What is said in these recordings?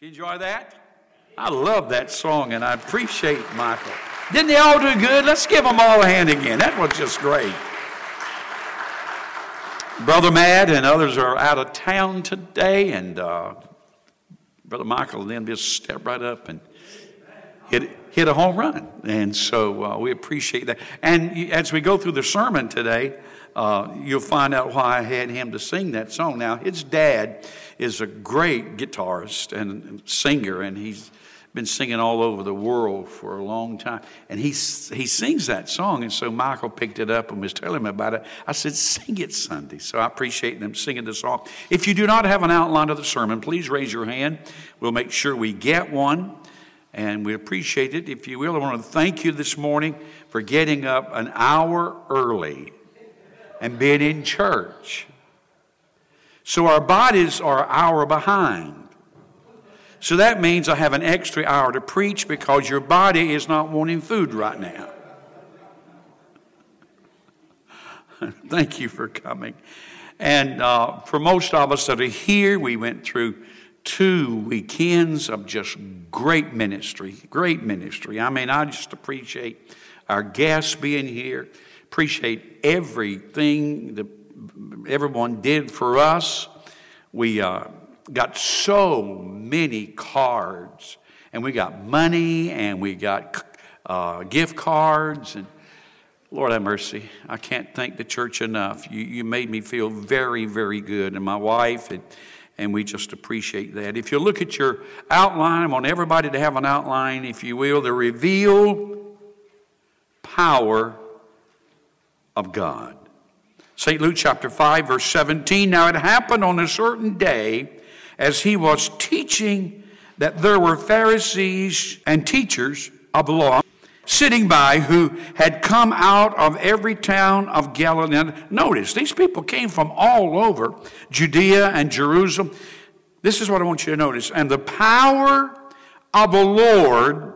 You enjoy that? I love that song and I appreciate Michael. Didn't they all do good? Let's give them all a hand again. That was just great. Brother Matt and others are out of town today, and uh, Brother Michael then just step right up and hit, hit a home run. And so uh, we appreciate that. And as we go through the sermon today, uh, you'll find out why I had him to sing that song. Now, his dad is a great guitarist and singer, and he's been singing all over the world for a long time. And he, he sings that song. And so Michael picked it up and was telling me about it. I said, Sing it Sunday. So I appreciate them singing the song. If you do not have an outline of the sermon, please raise your hand. We'll make sure we get one. And we appreciate it. If you will, I want to thank you this morning for getting up an hour early and being in church. So our bodies are an hour behind. So that means I have an extra hour to preach because your body is not wanting food right now. Thank you for coming. And uh, for most of us that are here, we went through two weekends of just great ministry, great ministry. I mean, I just appreciate our guests being here, appreciate everything that everyone did for us. We uh, got so many cards, and we got money, and we got uh, gift cards, and Lord have mercy. I can't thank the church enough. You, you made me feel very, very good, and my wife, and, and we just appreciate that. If you look at your outline, I want everybody to have an outline, if you will, the reveal power of God. St. Luke chapter 5, verse 17. Now it happened on a certain day as he was teaching that there were Pharisees and teachers of law sitting by who had come out of every town of Galilee. And notice, these people came from all over Judea and Jerusalem. This is what I want you to notice. And the power of the Lord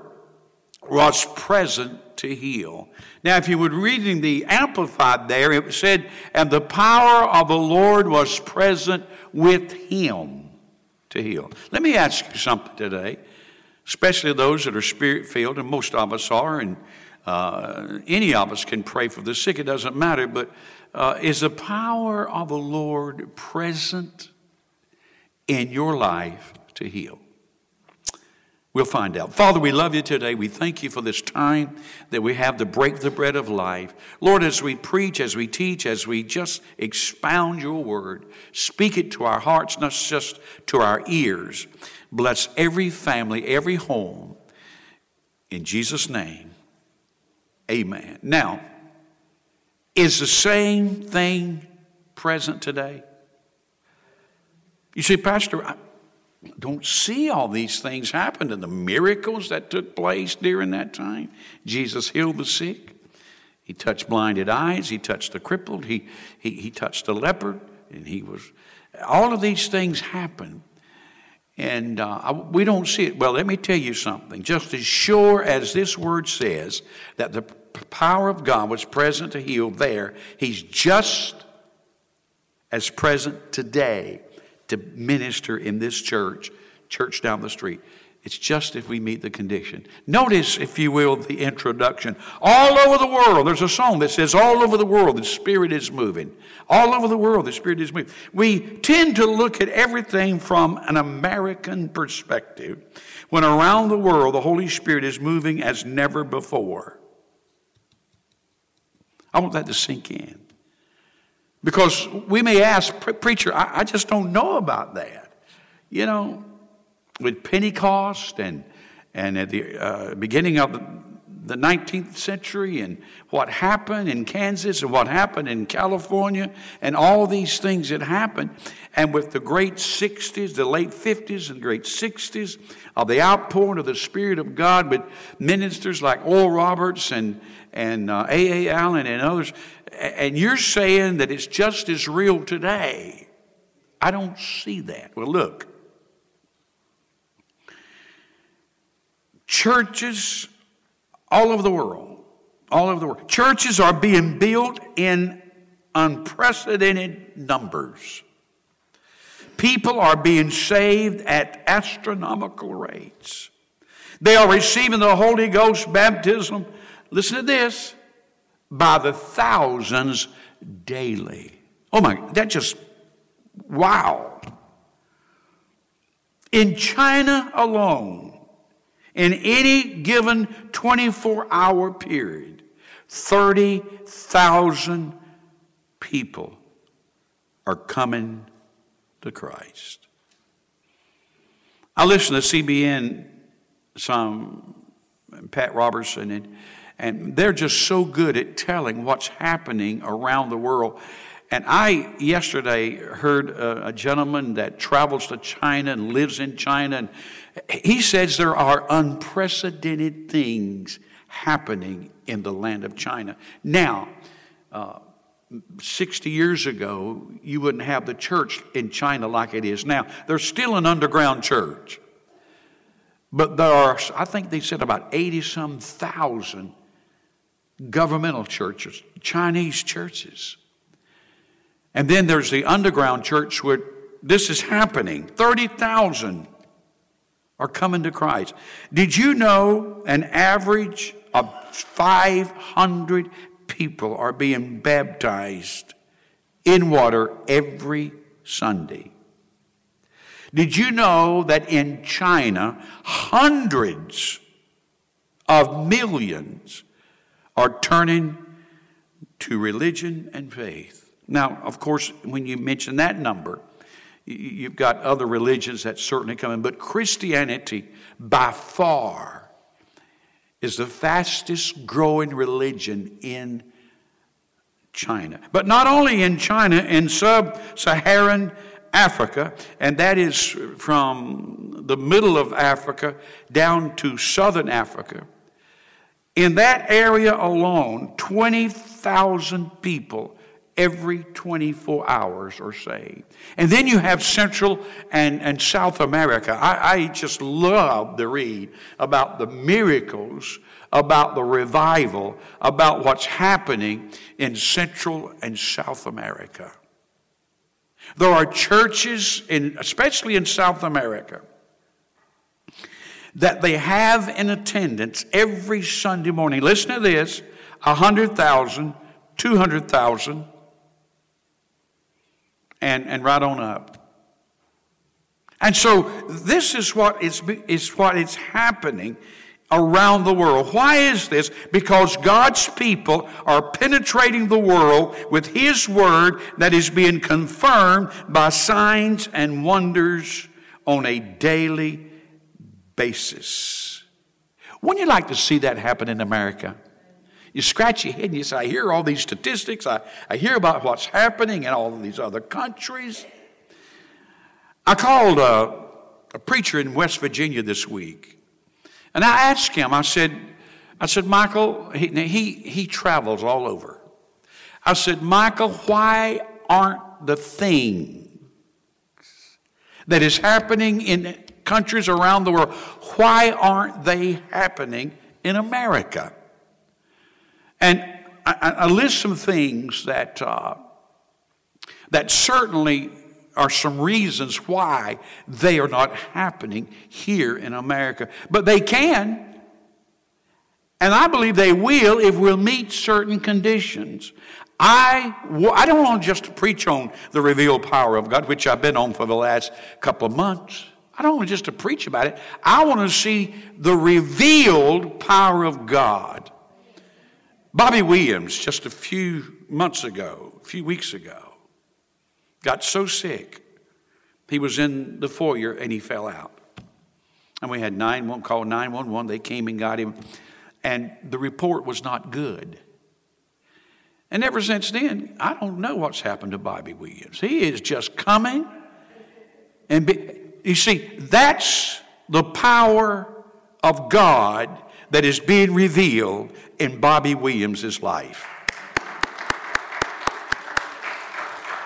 was present to heal. Now, if you were reading the Amplified there, it said, and the power of the Lord was present with him to heal. Let me ask you something today, especially those that are spirit filled, and most of us are, and uh, any of us can pray for the sick, it doesn't matter, but uh, is the power of the Lord present in your life to heal? We'll find out. Father, we love you today. We thank you for this time that we have to break the bread of life. Lord, as we preach, as we teach, as we just expound your word, speak it to our hearts, not just to our ears. Bless every family, every home. In Jesus' name, amen. Now, is the same thing present today? You see, Pastor, I, don't see all these things happen and the miracles that took place during that time. Jesus healed the sick. He touched blinded eyes. He touched the crippled. He, he, he touched the leper. And he was, all of these things happen. And uh, we don't see it. Well, let me tell you something. Just as sure as this word says that the power of God was present to heal there, He's just as present today to minister in this church, church down the street. It's just if we meet the condition. Notice, if you will, the introduction. All over the world, there's a song that says, All over the world, the Spirit is moving. All over the world, the Spirit is moving. We tend to look at everything from an American perspective, when around the world, the Holy Spirit is moving as never before. I want that to sink in. Because we may ask, Preacher, I, I just don't know about that. You know, with Pentecost and, and at the uh, beginning of the, the 19th century and what happened in Kansas and what happened in California and all these things that happened. And with the great 60s, the late 50s and great 60s of the outpouring of the Spirit of God with ministers like Oral Roberts and, and A.A. Uh, Allen and others, and you're saying that it's just as real today. I don't see that. Well, look. Churches all over the world, all over the world, churches are being built in unprecedented numbers. People are being saved at astronomical rates. They are receiving the Holy Ghost baptism. Listen to this by the thousands daily. Oh my, that just, wow. In China alone, in any given 24 hour period, 30,000 people are coming to Christ. I listened to CBN, some Pat Robertson, and, and they're just so good at telling what's happening around the world. And I yesterday heard a, a, gentleman that travels to China and lives in China, and he says there are unprecedented things happening in the land of China. Now, uh, 60 years ago, you wouldn't have the church in China like it is now. There's still an underground church. But there are, I think they said about 80 some thousand governmental churches, Chinese churches. And then there's the underground church where this is happening. 30,000 are coming to Christ. Did you know an average of 500 people are being baptized in water every Sunday? Did you know that in China, hundreds of millions are turning to religion and faith? Now, of course, when you mention that number, you've got other religions that certainly come in, but Christianity by far is the fastest growing religion in China. But not only in China, in sub Saharan Africa, and that is from the middle of Africa down to southern Africa. In that area alone, 20,000 people every 24 hours are saved. And then you have Central and, and South America. I, I just love to read about the miracles, about the revival, about what's happening in Central and South America. There are churches, in, especially in South America, that they have in attendance every Sunday morning. Listen to this 100,000, 200,000, and, and right on up. And so this is what is, is what is happening around the world. Why is this? Because God's people are penetrating the world with His Word that is being confirmed by signs and wonders on a daily basis. Wouldn't you like to see that happen in America? You scratch your head and you say, I hear all these statistics, I, I hear about what's happening in all of these other countries. I called a, a preacher in West Virginia this week, and I asked him, I said, I said, Michael, he, he, he travels all over. I said, Michael, why aren't the things that is happening in countries around the world, why aren't they happening in America? And I, I list some things that, uh, that certainly are some reasons why they are not happening here in America. But they can. And I believe they will if we'll meet certain conditions. I, I don't want just to preach on the revealed power of God, which I've been on for the last couple of months. I don't want just to preach about it. I want to see the revealed power of God. Bobby Williams, just a few months ago, a few weeks ago, got so sick, he was in the foyer and he fell out. And we had 911, called 911. They came and got him. And the report was not good. And ever since then, I don't know what's happened to Bobby Williams. He is just coming. And be, you see, that's the power of God that is being revealed in Bobby Williams' life.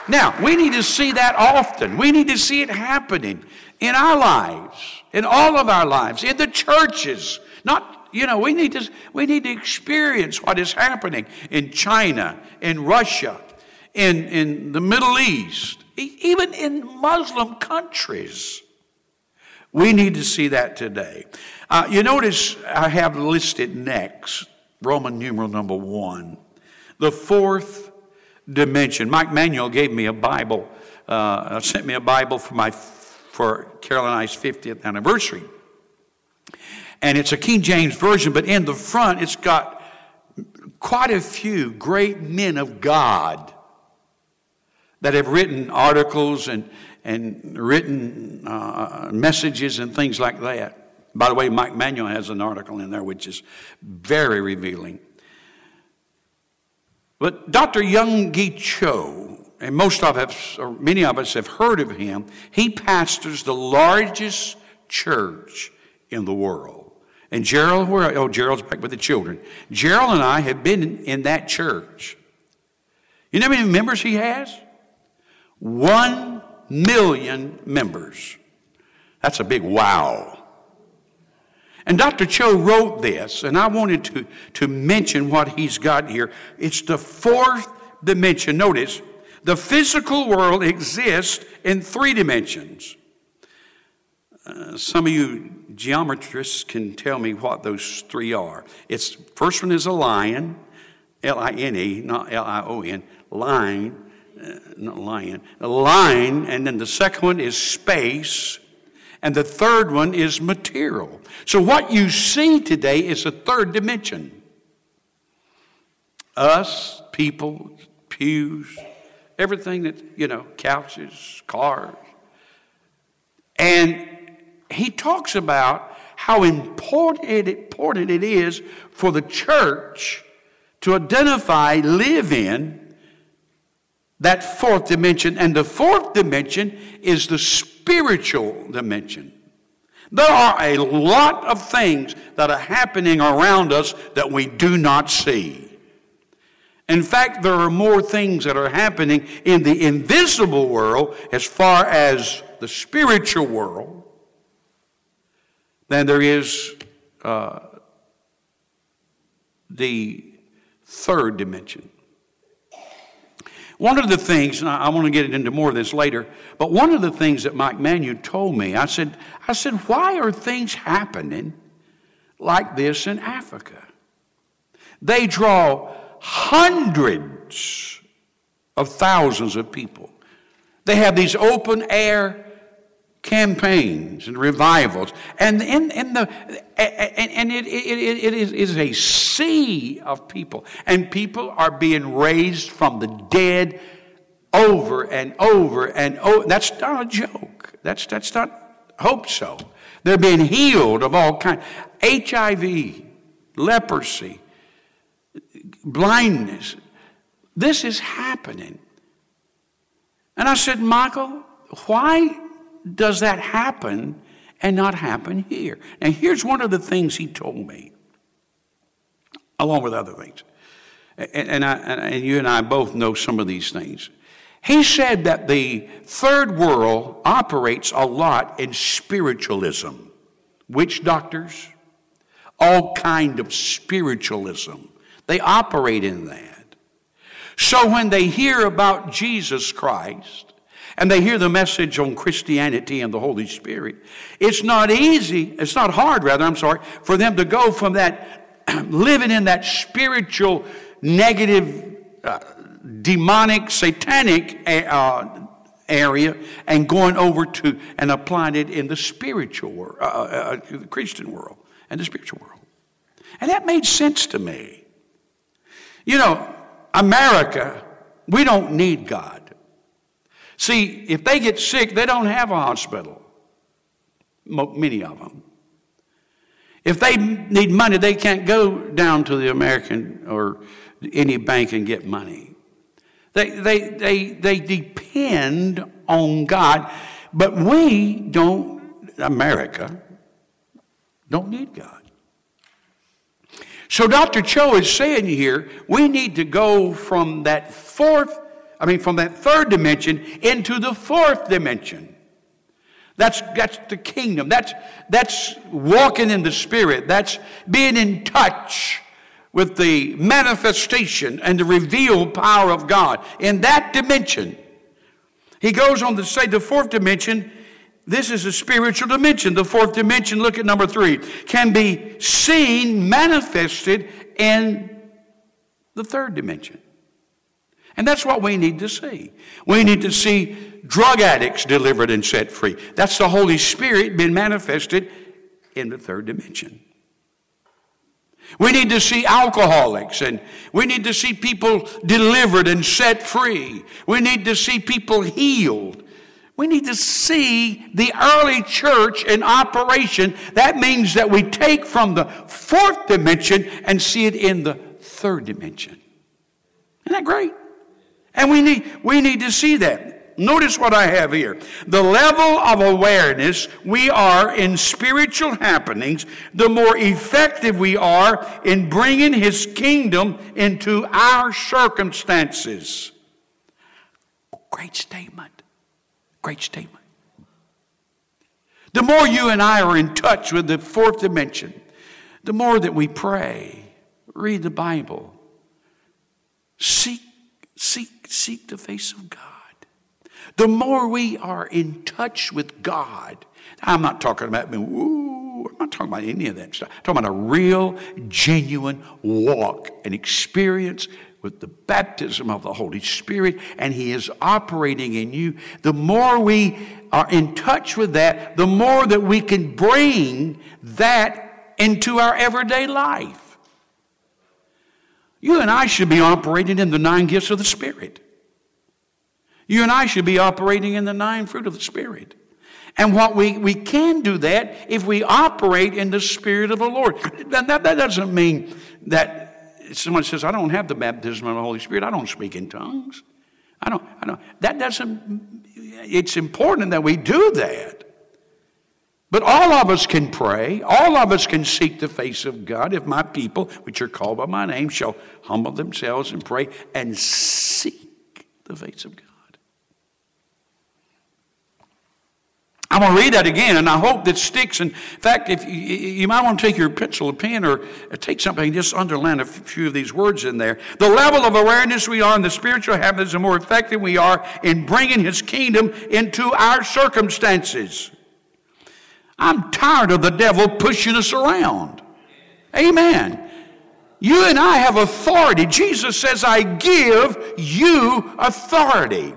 Now, we need to see that often. We need to see it happening in our lives, in all of our lives, in the churches. Not, you know, we need to, we need to experience what is happening in China, in Russia, in, in the Middle East, even in Muslim countries. We need to see that today. Uh, you notice I have listed next, Roman numeral number one, the fourth dimension. Mike Manuel gave me a Bible, uh, sent me a Bible for my for Carol and I's 50th anniversary. And it's a King James version, but in the front it's got quite a few great men of God that have written articles and, and written uh, messages and things like that. By the way, Mike Manuel has an article in there which is very revealing. But Dr. Yonggi Cho, and most of us, or many of us have heard of him, he pastors the largest church in the world. And Gerald, where, oh, Gerald's back with the children. Gerald and I have been in, in that church. You know how many members he has? One million members. That's a big wow. And Dr. Cho wrote this, and I wanted to, to mention what he's got here. It's the fourth dimension. Notice, the physical world exists in three dimensions. Uh, some of you geometrists can tell me what those three are. It's first one is a lion, L-I-N-E, not L-I-O-N, line, uh, not lion, a line, and then the second one is space, and the third one is material. So, what you see today is a third dimension. Us, people, pews, everything that, you know, couches, cars. And he talks about how important important it is for the church to identify, live in that fourth dimension. And the fourth dimension is the spiritual dimension. There are a lot of things that are happening around us that we do not see. In fact, there are more things that are happening in the invisible world as far as the spiritual world than there is uh, the third dimension. One of the things, and I want to get into more of this later, but one of the things that Mike Manu told me, I said, I said, why are things happening like this in Africa? They draw hundreds of thousands of people. They have these open air campaigns and revivals. And in, in the and, it, it, it is, is a sea of people. And people are being raised from the dead over and over and over. That's not a joke. That's that's not hope so. They're being healed of all kinds. HIV, leprosy, blindness. This is happening. And I said, Michael, why does that happen and not happen here? Now, here's one of the things he told me, along with other things. And, and, I, and you and I both know some of these things. He said that the third world operates a lot in spiritualism. Witch doctors, all kind of spiritualism. They operate in that. So when they hear about Jesus Christ, and they hear the message on Christianity and the Holy Spirit, it's not easy, it's not hard, rather, I'm sorry, for them to go from that living in that spiritual, negative, uh, demonic, satanic uh, area and going over to and applying it in the spiritual world, uh, uh, uh, the Christian world and the spiritual world. And that made sense to me. You know, America, we don't need God. See, if they get sick, they don't have a hospital, many of them. If they need money, they can't go down to the American or any bank and get money. They, they, they, they depend on God, but we don't, America, don't need God. So Dr. Cho is saying here, we need to go from that fourth I mean, from that third dimension into the fourth dimension. That's, that's the kingdom. That's, that's walking in the Spirit. That's being in touch with the manifestation and the revealed power of God in that dimension. He goes on to say the fourth dimension, this is a spiritual dimension. The fourth dimension, look at number three, can be seen, manifested in the third dimension. And that's what we need to see. We need to see drug addicts delivered and set free. That's the Holy Spirit being manifested in the third dimension. We need to see alcoholics and we need to see people delivered and set free. We need to see people healed. We need to see the early church in operation. That means that we take from the fourth dimension and see it in the third dimension. Isn't that great? And we need, we need to see that. Notice what I have here. The level of awareness we are in spiritual happenings, the more effective we are in bringing His kingdom into our circumstances. Great statement. Great statement. The more you and I are in touch with the fourth dimension, the more that we pray, read the Bible, seek, seek seek the face of God. The more we are in touch with God, I'm not talking about being, woo, I'm not talking about any of that stuff. I'm talking about a real, genuine walk and experience with the baptism of the Holy Spirit, and He is operating in you. The more we are in touch with that, the more that we can bring that into our everyday life. You and I should be operating in the nine gifts of the Spirit. You and I should be operating in the nine fruit of the Spirit. And what we, we can do that if we operate in the Spirit of the Lord. That, that, that doesn't mean that someone says, I don't have the baptism of the Holy Spirit, I don't speak in tongues. I don't, I don't. That doesn't, it's important that we do that. But all of us can pray. All of us can seek the face of God. If my people, which are called by my name, shall humble themselves and pray and seek the face of God. I'm going to read that again, and I hope that sticks. In fact, if you, might want to take your pencil, a pen, or uh, take something, and just underline a few of these words in there. The level of awareness we are in the spiritual habits, the more effective we are in bringing His kingdom into our circumstances. I'm tired of the devil pushing us around. Amen. You and I have authority. Jesus says, I give you authority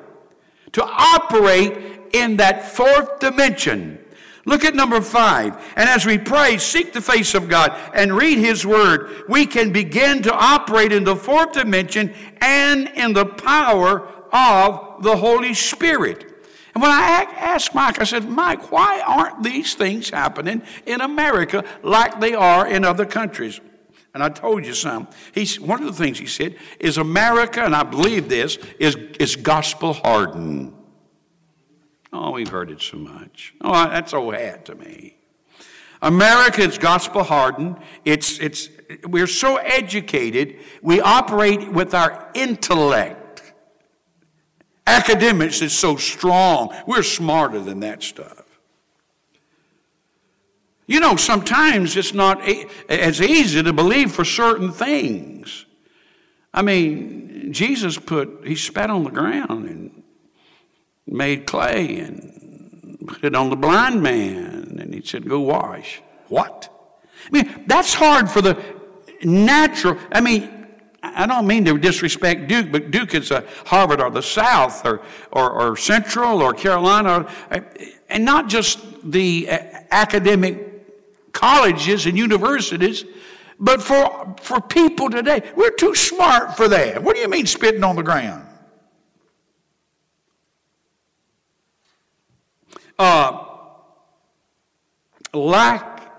to operate in that fourth dimension. Look at number five. And as we pray, seek the face of God and read His Word, we can begin to operate in the fourth dimension and in the power of the Holy Spirit. And when I asked Mike, I said, Mike, why aren't these things happening in America like they are in other countries? And I told you some. He's, one of the things he said is America, and I believe this, is, is gospel hardened. Oh, we've heard it so much. Oh, that's old hat to me. America is gospel hardened. It's, it's, we're so educated, we operate with our intellect. Academics is so strong. We're smarter than that stuff. You know, sometimes it's not a- as easy to believe for certain things. I mean, Jesus put, he spat on the ground and made clay and put it on the blind man, and he said, Go wash. What? I mean, that's hard for the natural. I mean, I don't mean to disrespect Duke, but Duke is a Harvard or the South or, or, or Central or Carolina, and not just the academic colleges and universities, but for, for people today. We're too smart for that. What do you mean spitting on the ground? uh, lack,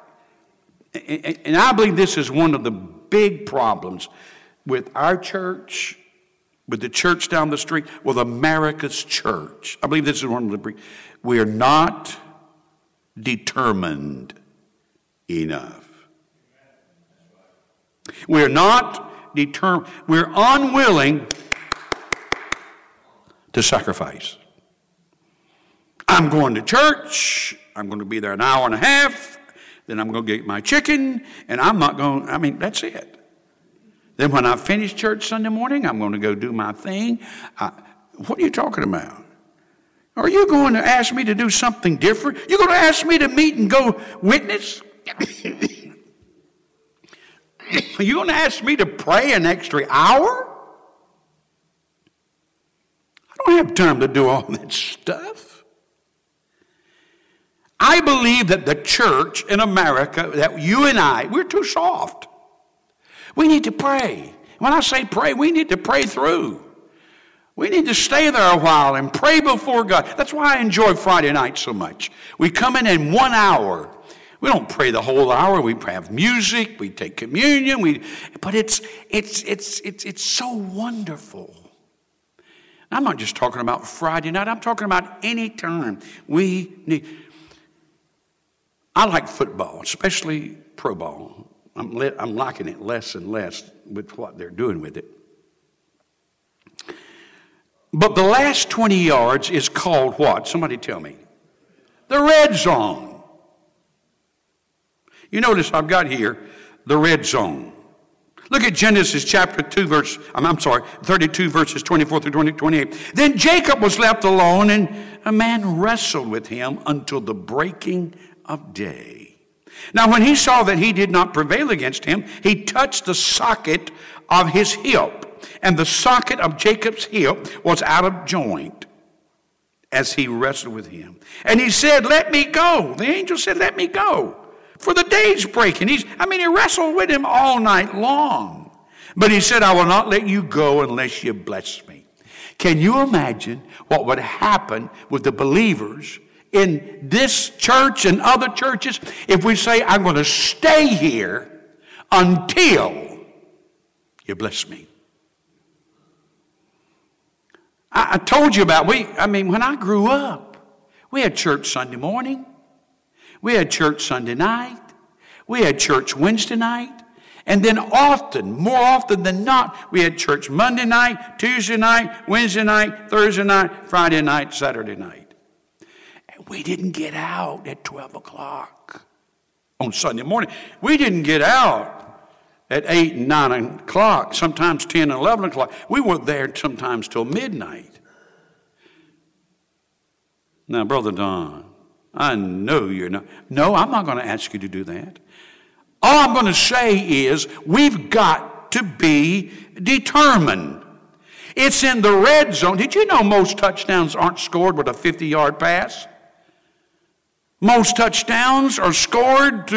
and I believe this is one of the big problems with our church, with the church down the street, with America's church. I believe this is one of the. We are not determined enough. We're not determined. We're unwilling to sacrifice. I'm going to church. I'm going to be there an hour and a half. Then I'm going to get my chicken, and I'm not going, I mean, that's it. Then when I finish church Sunday morning, I'm going to go do my thing. I, what are you talking about? Are you going to ask me to do something different? You're going to ask me to meet and go witness? Are you going to ask me to pray an extra hour? I don't have time to do all that stuff. I believe that the church in America, that you and I, we're too soft. We need to pray. When I say pray, we need to pray through. We need to stay there a while and pray before God. That's why I enjoy Friday night so much. We come in in one hour. We don't pray the whole hour. We have music. We take communion. We, but it's, it's, it's, it's, it's so wonderful. I'm not just talking about Friday night. I'm talking about any time we need. I like football, especially pro ball. I'm, I'm liking it less and less with what they're doing with it. But the last 20 yards is called what? Somebody tell me. The red zone. You notice I've got here the red zone. Look at Genesis chapter 2, verse, I'm, I'm sorry, 32 verses 24 through 20, 28. Then Jacob was left alone, and a man wrestled with him until the breaking of day. Now, when he saw that he did not prevail against him, he touched the socket of his hip and the socket of Jacob's hip was out of joint as he wrestled with him. And he said, Let me go. The angel said, Let me go. For the day's breaking. He's, I mean, he wrestled with him all night long. But he said, I will not let you go unless you bless me. Can you imagine what would happen with the believers in this church and other churches if we say, I'm going to stay here until you bless me? I, I told you about we. I mean, when I grew up, we had church Sunday morning, we had church Sunday night, we had church Wednesday night, and then often, more often than not, we had church Monday night, Tuesday night, Wednesday night, Thursday night, Friday night, Saturday night. We didn't get out at 12 o'clock on Sunday morning. We didn't get out at 8 and 9 o'clock, sometimes 10 and 11 o'clock. We were there sometimes till midnight. Now, Brother Don, I know you're not. No, I'm not going to ask you to do that. All I'm going to say is we've got to be determined. It's in the red zone. Did you know most touchdowns aren't scored with a 50 yard pass? Most touchdowns are scored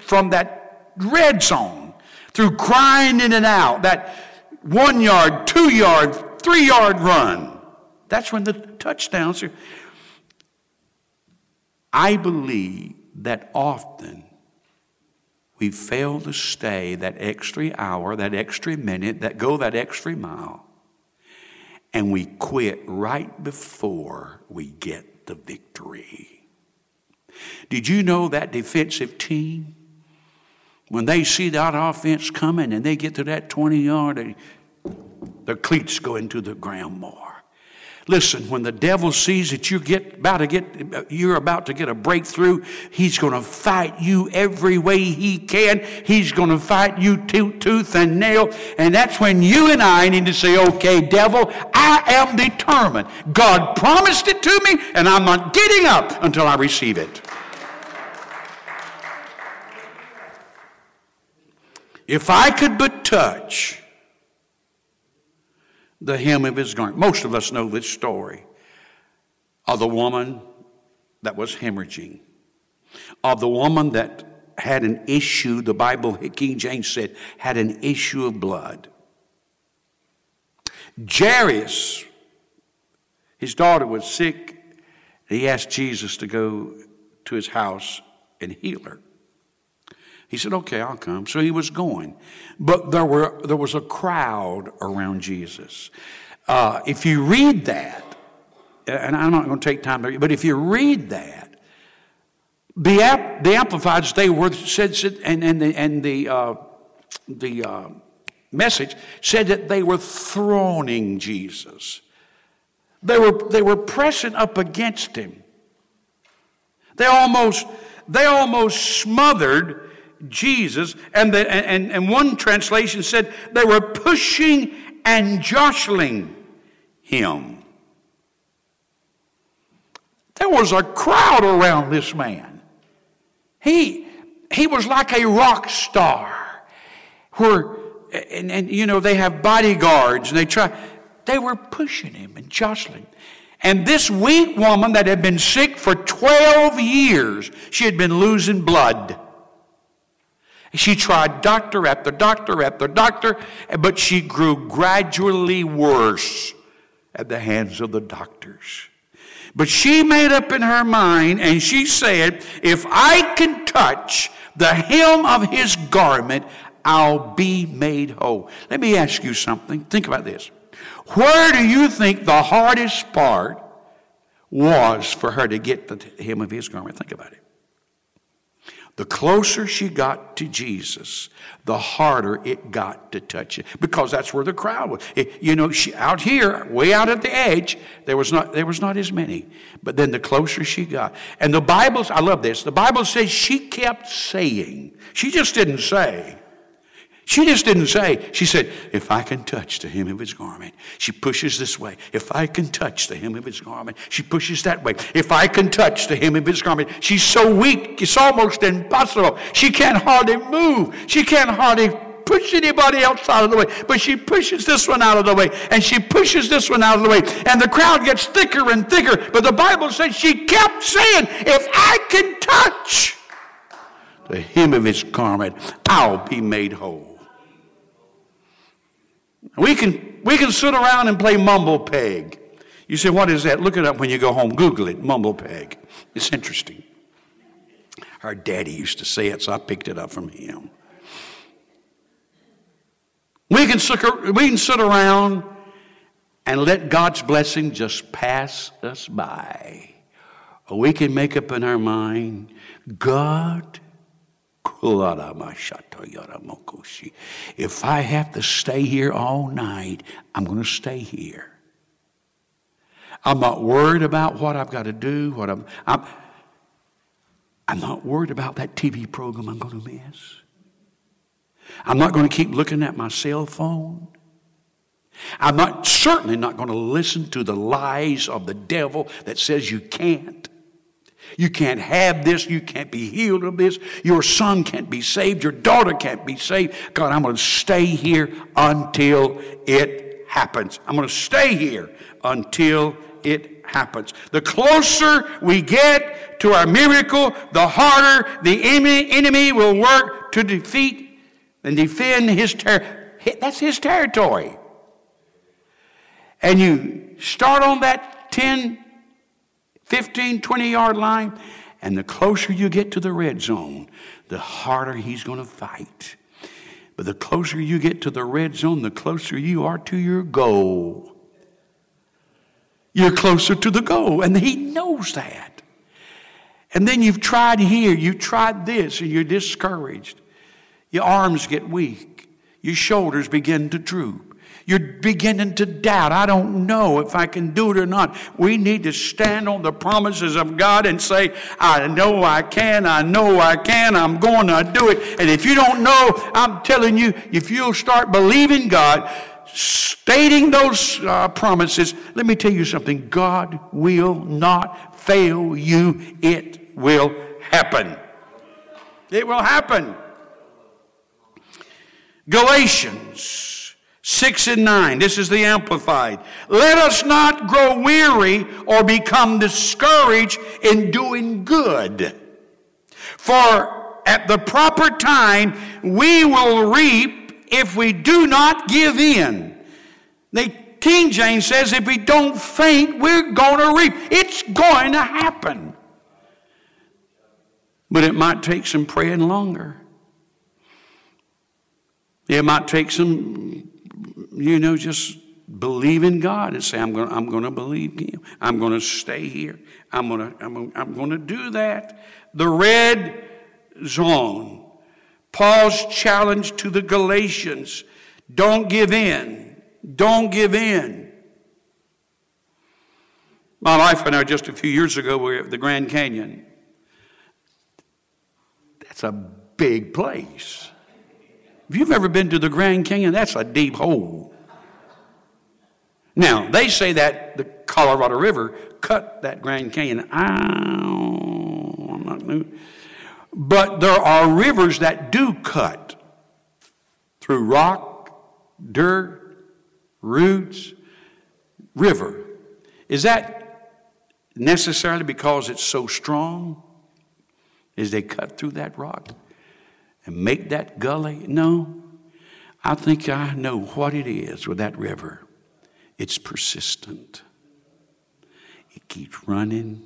from that red zone through crying in and out, that one yard, two yard, three yard run. That's when the touchdowns are. I believe that often we fail to stay that extra hour, that extra minute, that go that extra mile, and we quit right before we get the victory. Did you know that defensive team? When they see that offense coming and they get to that 20 yard, their cleats go into the ground more. Listen, when the devil sees that you get about to get you're about to get a breakthrough, he's going to fight you every way he can. He's going to fight you tooth, and nail, and that's when you and I need to say, "Okay, devil, I am determined. God promised it to me, and I'm not getting up until I receive it." If I could but touch the hem of his garment. Most of us know this story of the woman that was hemorrhaging, of the woman that had an issue, the Bible, King James said, had an issue of blood. Jairus, his daughter was sick. He asked Jesus to go to his house and heal her. He said, Okay, I'll come. So he was going. But there, were, there was a crowd around Jesus. Uh, if you read that, and I'm not going to take time but if you read that, the, the Amplified, they were said, and, and the, and the, uh, the uh, message said that they were throning Jesus. They were, they were pressing up against him. They almost, they almost smothered Jesus, and, the, and, and one translation said they were pushing and jostling him. There was a crowd around this man. He, he was like a rock star. Where, and, and you know, they have bodyguards and they try, they were pushing him and jostling. And this weak woman that had been sick for 12 years, she had been losing blood. She tried doctor after doctor after doctor, but she grew gradually worse at the hands of the doctors. But she made up in her mind and she said, If I can touch the hem of his garment, I'll be made whole. Let me ask you something. Think about this. Where do you think the hardest part was for her to get the hem of his garment? Think about it. The closer she got to Jesus, the harder it got to touch it because that's where the crowd was. It, you know, she, out here, way out at the edge, there was not there was not as many. But then the closer she got, and the Bible, I love this. The Bible says she kept saying. She just didn't say. She just didn't say, she said, if I can touch the hem of his garment. She pushes this way. If I can touch the hem of his garment. She pushes that way. If I can touch the hem of his garment. She's so weak, it's almost impossible. She can't hardly move. She can't hardly push anybody else out of the way. But she pushes this one out of the way, and she pushes this one out of the way, and the crowd gets thicker and thicker. But the Bible says she kept saying, If I can touch the hem of his garment, I'll be made whole. We can, we can sit around and play mumble peg. You say, what is that? Look it up when you go home. Google it, mumble peg. It's interesting. Our daddy used to say it, so I picked it up from him. We can, we can sit around and let God's blessing just pass us by. Or we can make up in our mind, God if I have to stay here all night, I'm going to stay here. I'm not worried about what I've got to do, what I'm, I'm, I'm not worried about that TV program I'm going to miss. I'm not going to keep looking at my cell phone. I'm not certainly not going to listen to the lies of the devil that says you can't. You can't have this. You can't be healed of this. Your son can't be saved. Your daughter can't be saved. God, I'm going to stay here until it happens. I'm going to stay here until it happens. The closer we get to our miracle, the harder the enemy will work to defeat and defend his territory. That's his territory. And you start on that 10 15, 20 yard line. And the closer you get to the red zone, the harder he's going to fight. But the closer you get to the red zone, the closer you are to your goal. You're closer to the goal, and he knows that. And then you've tried here, you've tried this, and you're discouraged. Your arms get weak, your shoulders begin to droop. You're beginning to doubt. I don't know if I can do it or not. We need to stand on the promises of God and say, I know I can, I know I can, I'm going to do it. And if you don't know, I'm telling you, if you'll start believing God, stating those uh, promises, let me tell you something God will not fail you. It will happen. It will happen. Galatians 6 and 9. This is the Amplified. Let us not grow weary or become discouraged in doing good. For at the proper time we will reap if we do not give in. The King James says if we don't faint, we're going to reap. It's going to happen. But it might take some praying longer. It might take some you know, just believe in God and say, I'm going I'm to believe Him. I'm going to stay here. I'm going to I'm, I'm going to do that. The red zone. Paul's challenge to the Galatians don't give in. Don't give in. My wife and I, just a few years ago, we were at the Grand Canyon. That's a big place. If you've ever been to the Grand Canyon, that's a deep hole. Now, they say that the Colorado River cut that Grand Canyon. I'm not new. But there are rivers that do cut through rock, dirt, roots, river. Is that necessarily because it's so strong? Is they cut through that rock and make that gully? No. I think I know what it is with that river. It's persistent. It keeps running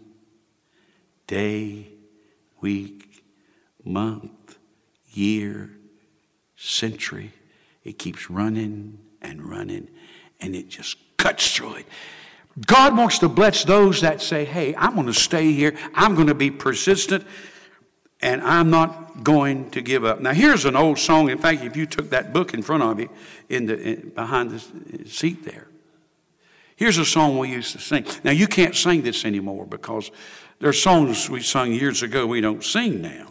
day, week, month, year, century. It keeps running and running, and it just cuts through it. God wants to bless those that say, Hey, I'm going to stay here. I'm going to be persistent, and I'm not going to give up. Now, here's an old song. In fact, if you took that book in front of you, in the, in, behind the uh, seat there, here's a song we used to sing. Now, you can't sing this anymore because there are songs we sung years ago we don't sing now.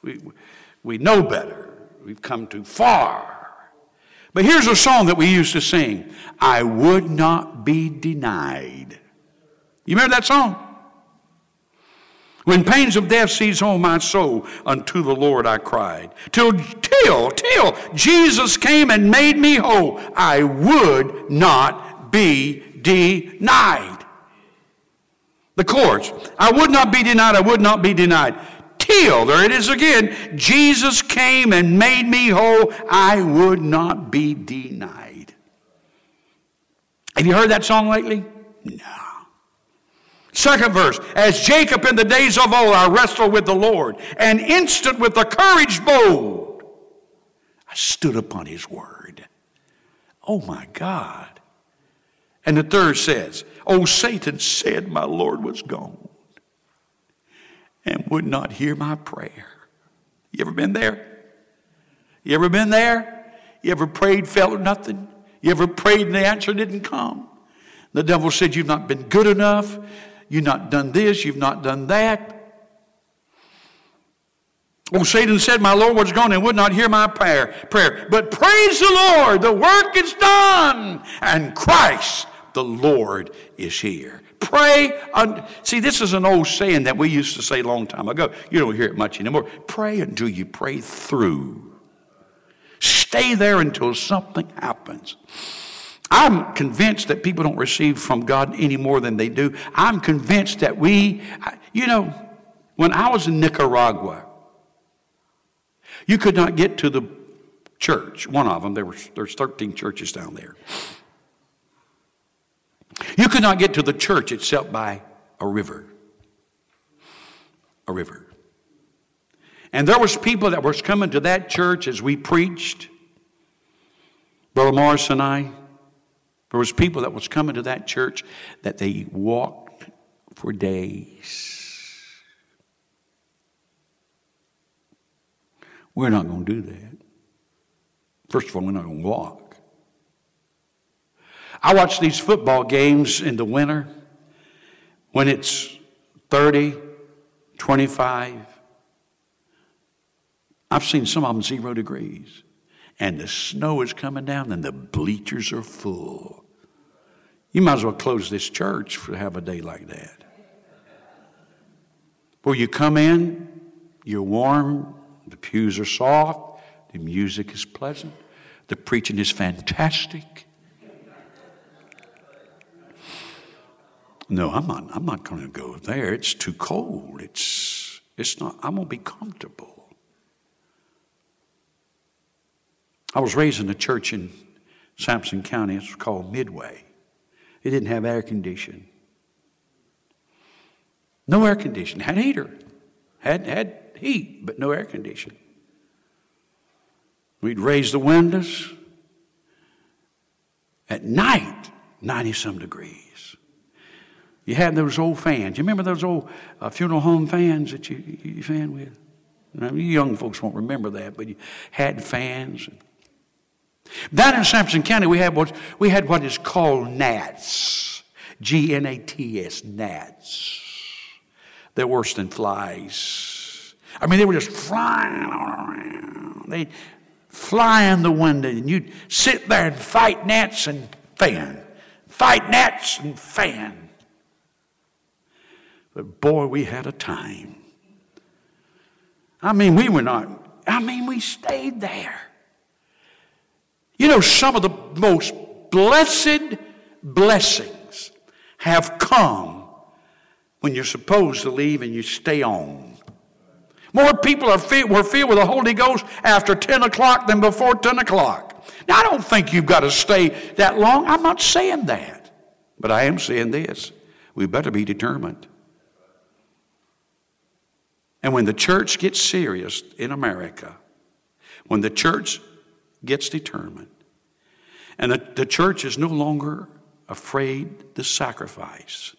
We, we know better. We've come too far. But here's a song that we used to sing I would not be denied. You remember that song? When pains of death seized on my soul, unto the Lord I cried. Till, till, till Jesus came and made me whole, I would not be denied. The chords. I would not be denied, I would not be denied till, there it is again, Jesus came and made me whole, I would not be denied. Have you heard that song lately? No. Second verse, as Jacob in the days of old, I wrestled with the Lord, and instant with the courage bold, I stood upon his word. Oh my God. And the third says, Oh, Satan said my Lord was gone and would not hear my prayer. You ever been there? You ever been there? You ever prayed, felt nothing? You ever prayed and the answer didn't come? The devil said, You've not been good enough. You've not done this. You've not done that. Oh, Satan said, My Lord was gone and would not hear my prayer. prayer. But praise the Lord, the work is done, and Christ the Lord is here. Pray. Un- See, this is an old saying that we used to say a long time ago. You don't hear it much anymore. Pray until you pray through. Stay there until something happens. I'm convinced that people don't receive from God any more than they do. I'm convinced that we, you know, when I was in Nicaragua, you could not get to the church, one of them, there was, there's 13 churches down there. You could not get to the church except by a river. A river. And there was people that was coming to that church as we preached. Brother Morris and I, there was people that was coming to that church that they walked for days. We're not going to do that. First of all, we're not going to walk. I watch these football games in the winter when it's 30, 25. I've seen some of them zero degrees. And the snow is coming down and the bleachers are full. You might as well close this church for have a day like that. Where you come in, you're warm, the pews are soft, the music is pleasant, the preaching is fantastic. No, I'm not, I'm not going to go there. It's too cold. It's, it's not, I'm to be comfortable. I was raised in a church in Sampson County. It's called Midway. It didn't have air conditioning. No air conditioning. Had heater. Had, had heat, but no air conditioning. We'd raise the windows. At night, 90 some degrees. You had those old fans. You remember those old uh, funeral home fans that you, you fan with? Now, you young folks won't remember that, but you had fans. Down in Sampson County, we had what, we had what is called gnats. G N A T S, gnats. They're worse than flies. I mean, they were just flying around. They'd fly in the window, and you'd sit there and fight gnats and fan fight gnats and fan. But boy, we had a time. I mean, we were not, I mean, we stayed there. You know, some of the most blessed blessings have come when you're supposed to leave and you stay on. More people are filled, were filled with the Holy Ghost after 10 o'clock than before 10 o'clock. Now, I don't think you've got to stay that long. I'm not saying that. But I am saying this we better be determined. And when the church gets serious in America, when the church gets determined, and the, the church is no longer afraid to sacrifice,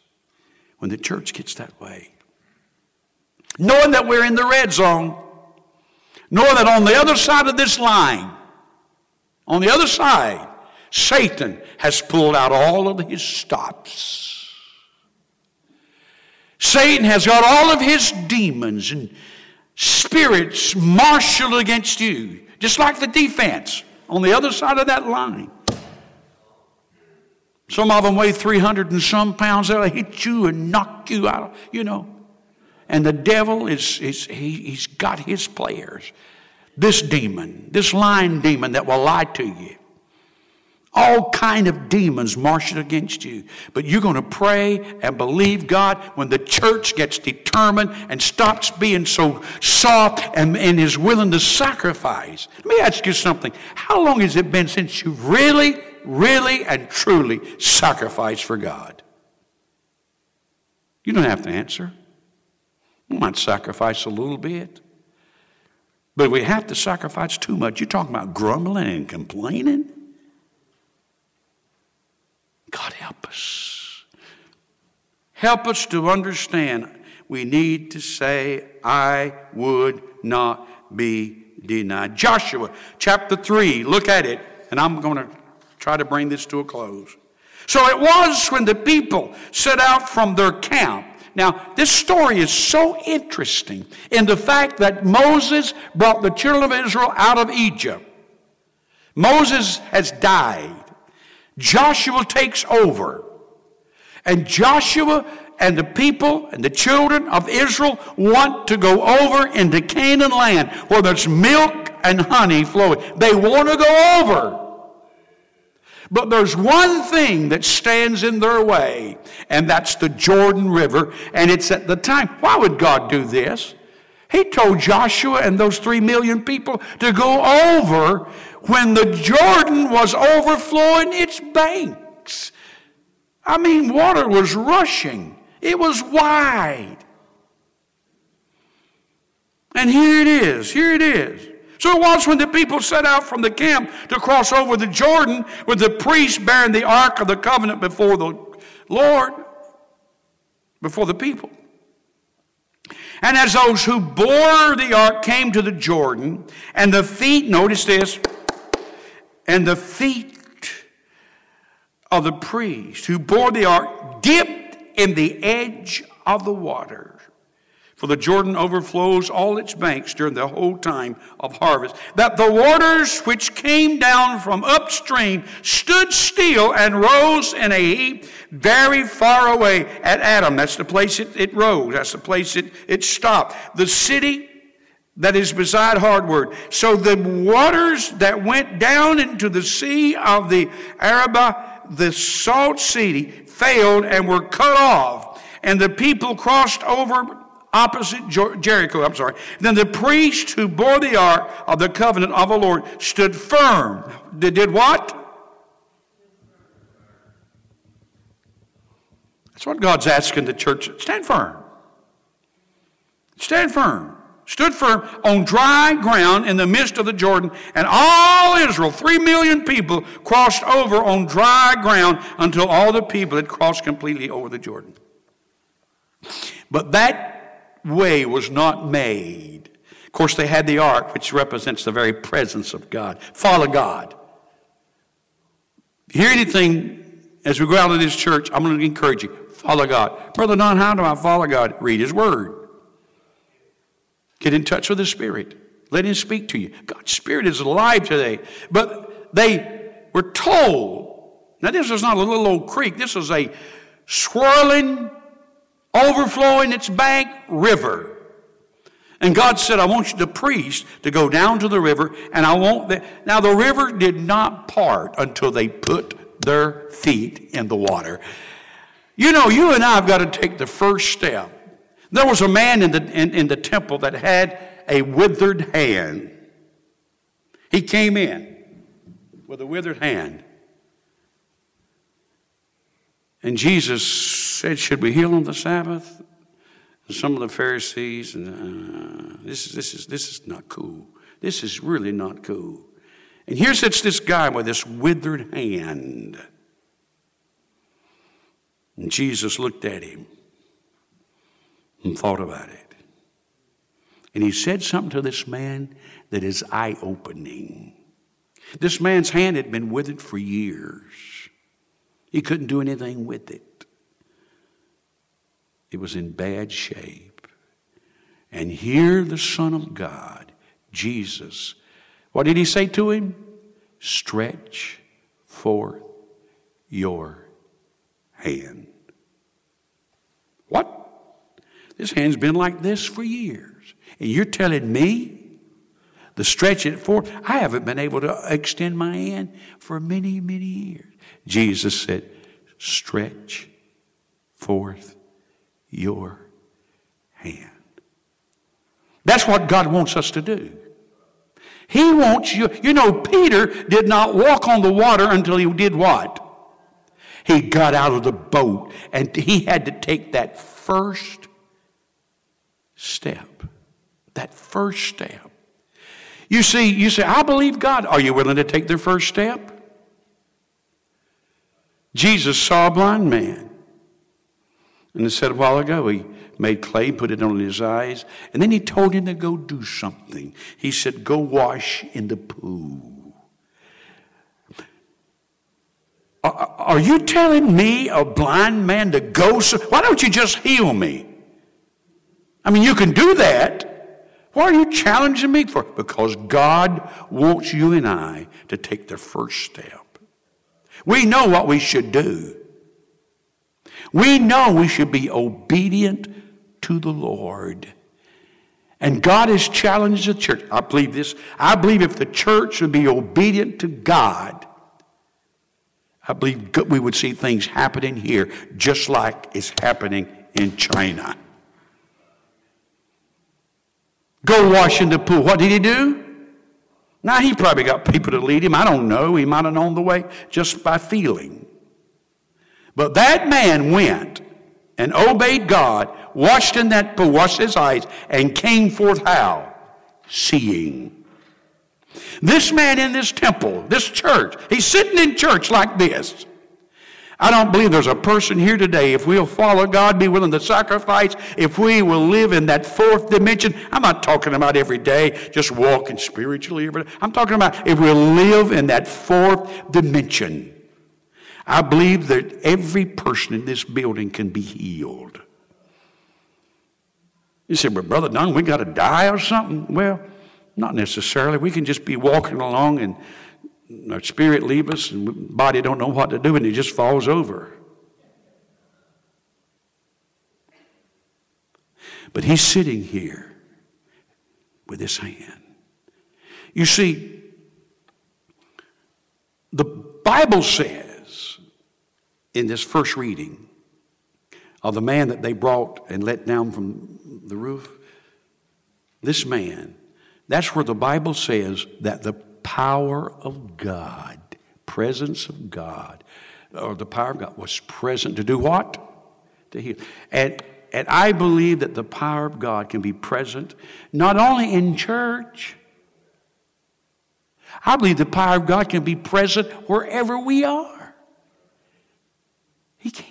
when the church gets that way, knowing that we're in the red zone, knowing that on the other side of this line, on the other side, Satan has pulled out all of his stops. Satan has got all of his demons and spirits marshaled against you, just like the defense on the other side of that line. Some of them weigh 300 and some pounds. They'll hit you and knock you out, you know. And the devil is, is he, he's got his players. This demon, this lying demon that will lie to you. All kind of demons marching against you. But you're going to pray and believe God when the church gets determined and stops being so soft and, and is willing to sacrifice. Let me ask you something. How long has it been since you really, really, and truly sacrificed for God? You don't have to answer. We might sacrifice a little bit. But we have to sacrifice too much. You're talking about grumbling and complaining? God help us. Help us to understand we need to say, I would not be denied. Joshua chapter 3, look at it, and I'm going to try to bring this to a close. So it was when the people set out from their camp now, this story is so interesting in the fact that Moses brought the children of Israel out of Egypt. Moses has died. Joshua takes over. And Joshua and the people and the children of Israel want to go over into Canaan land where there's milk and honey flowing. They want to go over. But there's one thing that stands in their way, and that's the Jordan River. And it's at the time. Why would God do this? He told Joshua and those three million people to go over when the Jordan was overflowing its banks. I mean, water was rushing, it was wide. And here it is, here it is. So it was when the people set out from the camp to cross over the Jordan with the priest bearing the ark of the covenant before the Lord, before the people. And as those who bore the ark came to the Jordan, and the feet, notice this, and the feet of the priest who bore the ark dipped in the edge of the water. For the Jordan overflows all its banks during the whole time of harvest. That the waters which came down from upstream stood still and rose in a heap very far away at Adam. That's the place it, it rose. That's the place it, it stopped. The city that is beside Hardword. So the waters that went down into the sea of the Arabah, the salt city, failed and were cut off. And the people crossed over opposite Jericho, I'm sorry. Then the priest who bore the ark of the covenant of the Lord stood firm. Did, did what? That's what God's asking the church. Stand firm. Stand firm. Stood firm on dry ground in the midst of the Jordan, and all Israel, three million people, crossed over on dry ground until all the people had crossed completely over the Jordan. But that way was not made. Of course, they had the ark, which represents the very presence of God. Follow God. Hear anything as we go out of this church, I'm going to encourage you. Follow God. Brother Don, how do I follow God? Read His Word. Get in touch with the Spirit. Let Him speak to you. God's Spirit is alive today. But they were told Now, this was not a little old creek. This was a swirling, overflowing its bank river. And God said, I want you, the priest, to go down to the river, and I want the. Now, the river did not part until they put their feet in the water. You know, you and I have got to take the first step. There was a man in the, in, in the temple that had a withered hand. He came in with a withered hand. And Jesus said, Should we heal on the Sabbath? And some of the Pharisees, and uh, this, is, this, is, this is not cool. This is really not cool. And here sits this guy with this withered hand. And Jesus looked at him and thought about it. And he said something to this man that is eye opening. This man's hand had been withered for years. He couldn't do anything with it. It was in bad shape. And here the Son of God, Jesus, what did he say to him? Stretch forth your hand. What? This hand's been like this for years. And you're telling me to stretch it forth? I haven't been able to extend my hand for many, many years. Jesus said, Stretch forth your hand. That's what God wants us to do. He wants you. You know, Peter did not walk on the water until he did what? He got out of the boat and he had to take that first step. That first step. You see, you say, I believe God. Are you willing to take the first step? Jesus saw a blind man. And he said a while ago, he made clay, put it on his eyes, and then he told him to go do something. He said, Go wash in the pool. Are you telling me, a blind man, to go? So- Why don't you just heal me? I mean, you can do that. Why are you challenging me for? Because God wants you and I to take the first step. We know what we should do. We know we should be obedient to the Lord. And God has challenged the church. I believe this. I believe if the church would be obedient to God, I believe we would see things happening here just like it's happening in China. Go wash in the pool. What did he do? Now, he probably got people to lead him. I don't know. He might have known the way just by feeling. But that man went and obeyed God, washed in that pool, washed his eyes, and came forth how? Seeing. This man in this temple, this church, he's sitting in church like this. I don't believe there's a person here today, if we'll follow God, be willing to sacrifice, if we will live in that fourth dimension. I'm not talking about every day, just walking spiritually every day. I'm talking about if we'll live in that fourth dimension. I believe that every person in this building can be healed. You say, well, Brother Dunn, we got to die or something? Well, not necessarily. We can just be walking along and our spirit leave us and body don't know what to do and he just falls over. But he's sitting here with his hand. You see, the Bible says in this first reading of the man that they brought and let down from the roof, this man, that's where the Bible says that the power of God, presence of God, or the power of God was present to do what? To heal. And, and I believe that the power of God can be present not only in church, I believe the power of God can be present wherever we are. He can.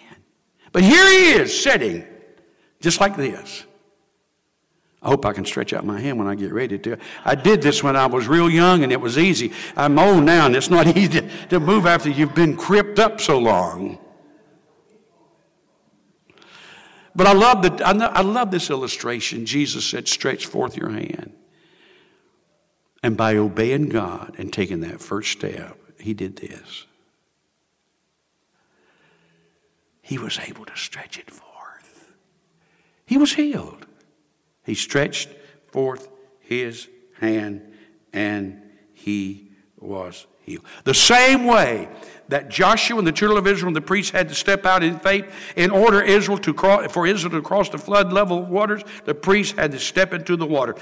But here he is sitting just like this. I hope I can stretch out my hand when I get ready to. I did this when I was real young and it was easy. I'm old now and it's not easy to move after you've been cripped up so long. But I love, the, I love this illustration. Jesus said, Stretch forth your hand. And by obeying God and taking that first step, he did this. he was able to stretch it forth. He was healed. He stretched forth his hand and he was healed. The same way that Joshua and the children of Israel and the priests had to step out in faith in order Israel to cross, for Israel to cross the flood level waters, the priests had to step into the water.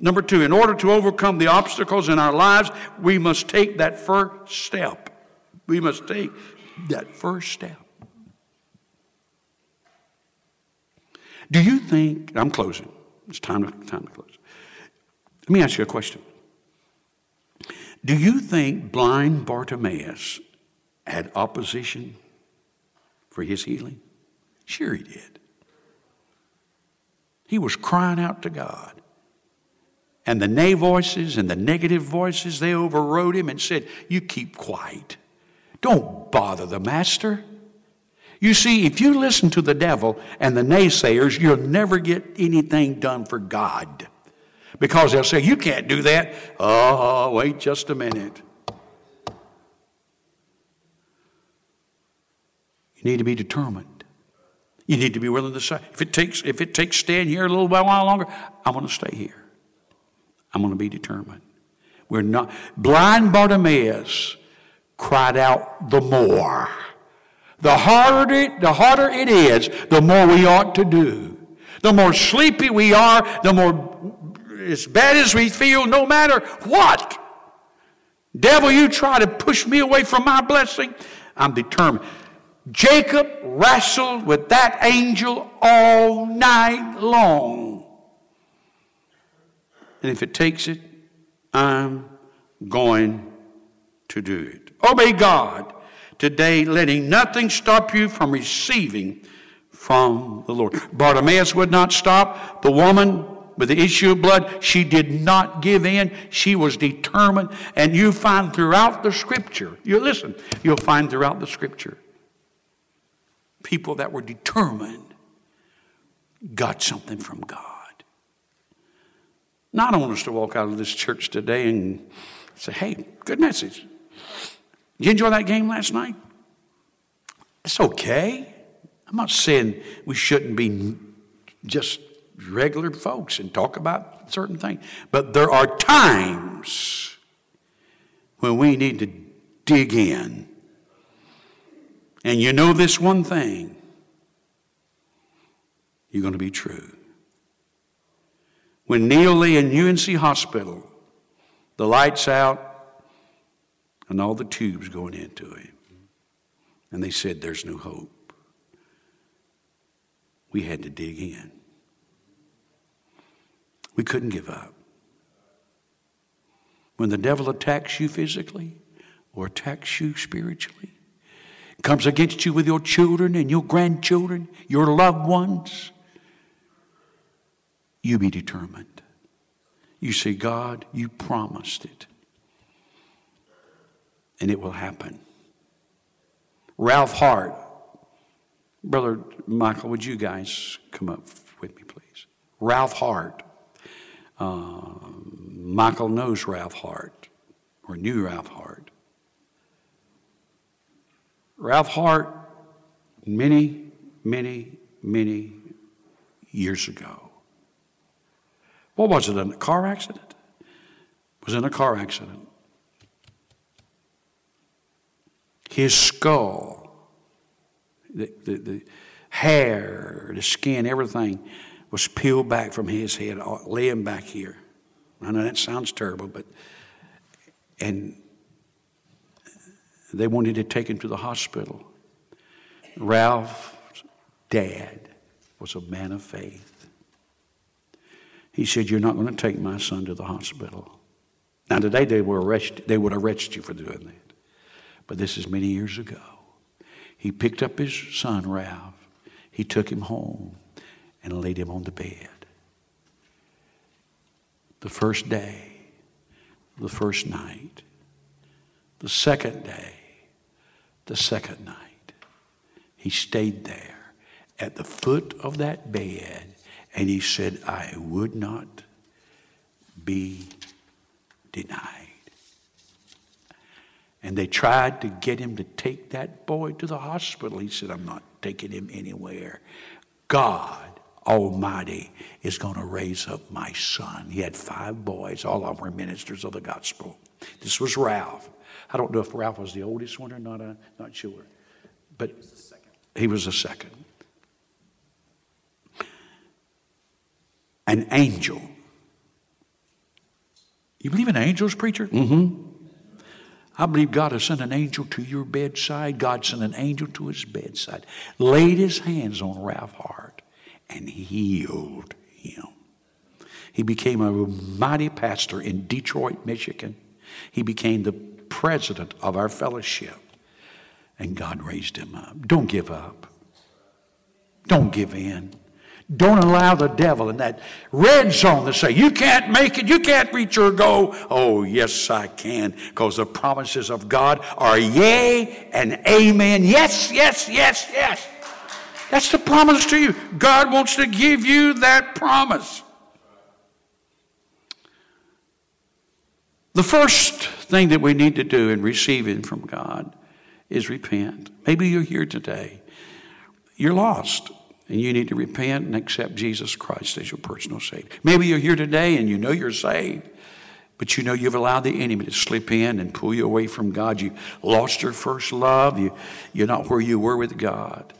Number two, in order to overcome the obstacles in our lives, we must take that first step. We must take that first step. Do you think, I'm closing, it's time to, time to close. Let me ask you a question. Do you think blind Bartimaeus had opposition for his healing? Sure, he did. He was crying out to God. And the nay voices and the negative voices, they overrode him and said, You keep quiet. Don't bother the master. You see, if you listen to the devil and the naysayers, you'll never get anything done for God. Because they'll say, You can't do that. Oh, wait just a minute. You need to be determined. You need to be willing to say, if it takes, if it takes staying here a little while longer, I'm going to stay here. I'm going to be determined. We're not blind Bartimaeus cried out the more. The harder it, the harder it is, the more we ought to do. The more sleepy we are, the more as bad as we feel, no matter what. Devil, you try to push me away from my blessing. I'm determined. Jacob wrestled with that angel all night long. And if it takes it, I'm going to do it. Obey God today, letting nothing stop you from receiving from the Lord. Bartimaeus would not stop. The woman with the issue of blood, she did not give in. She was determined. And you find throughout the scripture, you listen, you'll find throughout the scripture people that were determined got something from God. Now, I don't want us to walk out of this church today and say, hey, good message. Did you enjoy that game last night? It's okay. I'm not saying we shouldn't be just regular folks and talk about certain things, but there are times when we need to dig in and you know this one thing you're going to be true. When Neil lay in UNC Hospital, the lights out and all the tubes going into him, and they said, There's no hope. We had to dig in. We couldn't give up. When the devil attacks you physically or attacks you spiritually, comes against you with your children and your grandchildren, your loved ones, you be determined. You say, God, you promised it. And it will happen. Ralph Hart, Brother Michael, would you guys come up with me, please? Ralph Hart. Uh, Michael knows Ralph Hart, or knew Ralph Hart. Ralph Hart, many, many, many years ago. What was it? A car accident? Was in a car accident. His skull, the, the, the hair, the skin, everything was peeled back from his head, uh, laying back here. I know that sounds terrible, but and they wanted to take him to the hospital. Ralph's dad was a man of faith. He said, You're not going to take my son to the hospital. Now, today they, were arrested, they would arrest you for doing that. But this is many years ago. He picked up his son, Ralph. He took him home and laid him on the bed. The first day, the first night, the second day, the second night. He stayed there at the foot of that bed and he said, I would not be denied. And they tried to get him to take that boy to the hospital. He said, I'm not taking him anywhere. God Almighty is going to raise up my son. He had five boys, all of them were ministers of the gospel. This was Ralph. I don't know if Ralph was the oldest one or not, I'm not sure. But he was the second. He was the second. An angel. You believe in angels, preacher? Mm-hmm. I believe God has sent an angel to your bedside. God sent an angel to his bedside, laid his hands on Ralph Hart, and healed him. He became a mighty pastor in Detroit, Michigan. He became the president of our fellowship, and God raised him up. Don't give up. Don't give in. Don't allow the devil in that red zone to say, You can't make it, you can't reach your goal. Oh, yes, I can, because the promises of God are yea and amen. Yes, yes, yes, yes. That's the promise to you. God wants to give you that promise. The first thing that we need to do in receiving from God is repent. Maybe you're here today. You're lost and you need to repent and accept Jesus Christ as your personal Savior. Maybe you're here today and you know you're saved, but you know you've allowed the enemy to slip in and pull you away from God. You lost your first love. You, you're not where you were with God.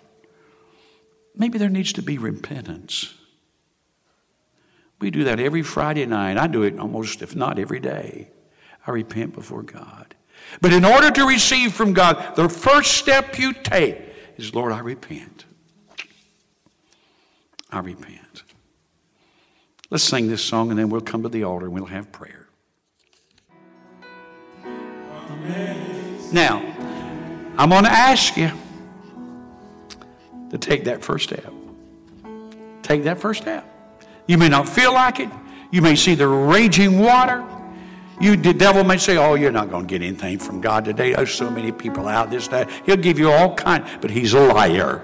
Maybe there needs to be repentance. We do that every Friday night. I do it almost, if not every day. I repent before God. But in order to receive from God, the first step you take is, Lord, I repent. I repent. Let's sing this song and then we'll come to the altar and we'll have prayer. Amazing. Now, I'm going to ask you to take that first step. Take that first step. You may not feel like it. You may see the raging water. You, the devil may say, "Oh, you're not going to get anything from God today." There's so many people out this that he'll give you all kind, but he's a liar.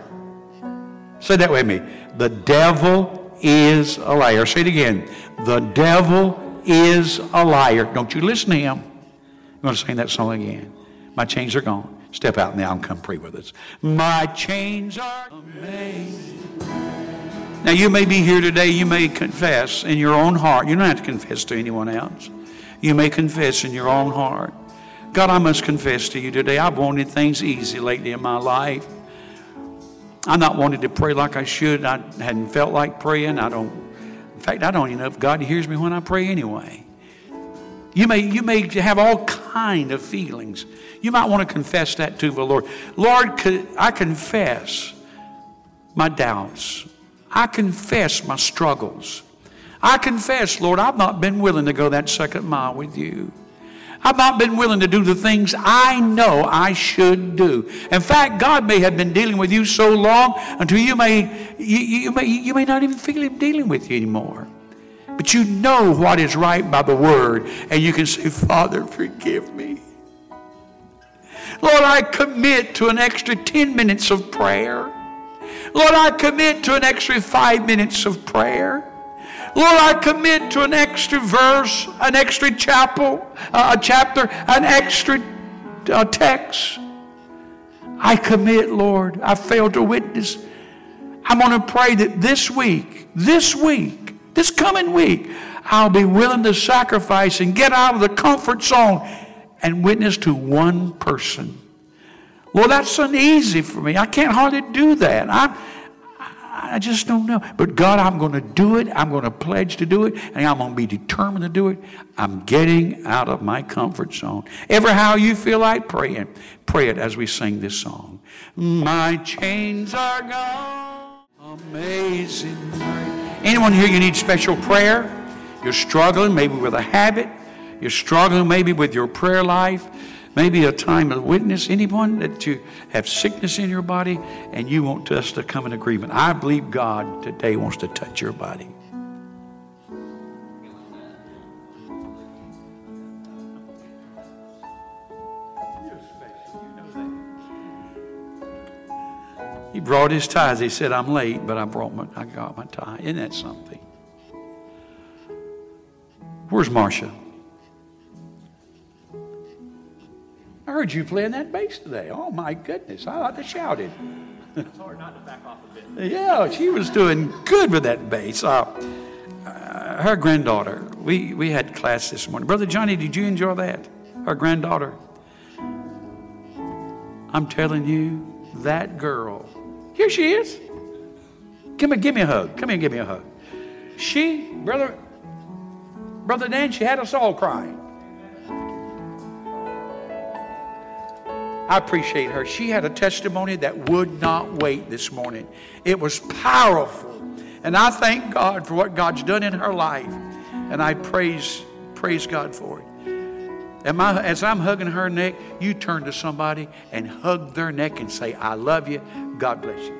Say that with me. The devil is a liar. Say it again. The devil is a liar. Don't you listen to him. I'm going to sing that song again. My chains are gone. Step out now and come pray with us. My chains are amazing. Now, you may be here today, you may confess in your own heart. You don't have to confess to anyone else. You may confess in your own heart. God, I must confess to you today, I've wanted things easy lately in my life. I'm not wanting to pray like I should. I hadn't felt like praying. I don't, in fact, I don't even know if God hears me when I pray anyway. You may, you may have all kind of feelings. You might want to confess that to the Lord. Lord, I confess my doubts. I confess my struggles. I confess, Lord, I've not been willing to go that second mile with you. I've not been willing to do the things I know I should do. In fact, God may have been dealing with you so long until you may, you, you may, you may not even feel Him dealing with you anymore. But you know what is right by the Word, and you can say, Father, forgive me. Lord, I commit to an extra 10 minutes of prayer. Lord, I commit to an extra five minutes of prayer. Lord, I commit to an extra verse, an extra chapel, uh, a chapter, an extra uh, text. I commit, Lord. I failed to witness. I'm going to pray that this week, this week, this coming week, I'll be willing to sacrifice and get out of the comfort zone and witness to one person. Well, that's uneasy for me. I can't hardly do that. I'm, I just don't know. But God, I'm going to do it. I'm going to pledge to do it. And I'm going to be determined to do it. I'm getting out of my comfort zone. Ever how you feel like praying, pray it as we sing this song. My chains are gone. Amazing. Anyone here you need special prayer? You're struggling maybe with a habit. You're struggling maybe with your prayer life maybe a time of witness, anyone that you have sickness in your body and you want us to come in agreement. I believe God today wants to touch your body. He brought his tithes. He said, I'm late, but I brought my, I got my tithe. Isn't that something? Where's Marcia? I heard you playing that bass today. Oh my goodness. I ought to shouted. It's hard not to back off a bit. Yeah, she was doing good with that bass. Uh, uh, her granddaughter, we, we had class this morning. Brother Johnny, did you enjoy that? Her granddaughter. I'm telling you, that girl, here she is. Come here, give me a hug. Come here, give me a hug. She, brother, brother Dan, she had us all crying. I appreciate her. She had a testimony that would not wait this morning. It was powerful. And I thank God for what God's done in her life. And I praise, praise God for it. And my, as I'm hugging her neck, you turn to somebody and hug their neck and say, I love you. God bless you.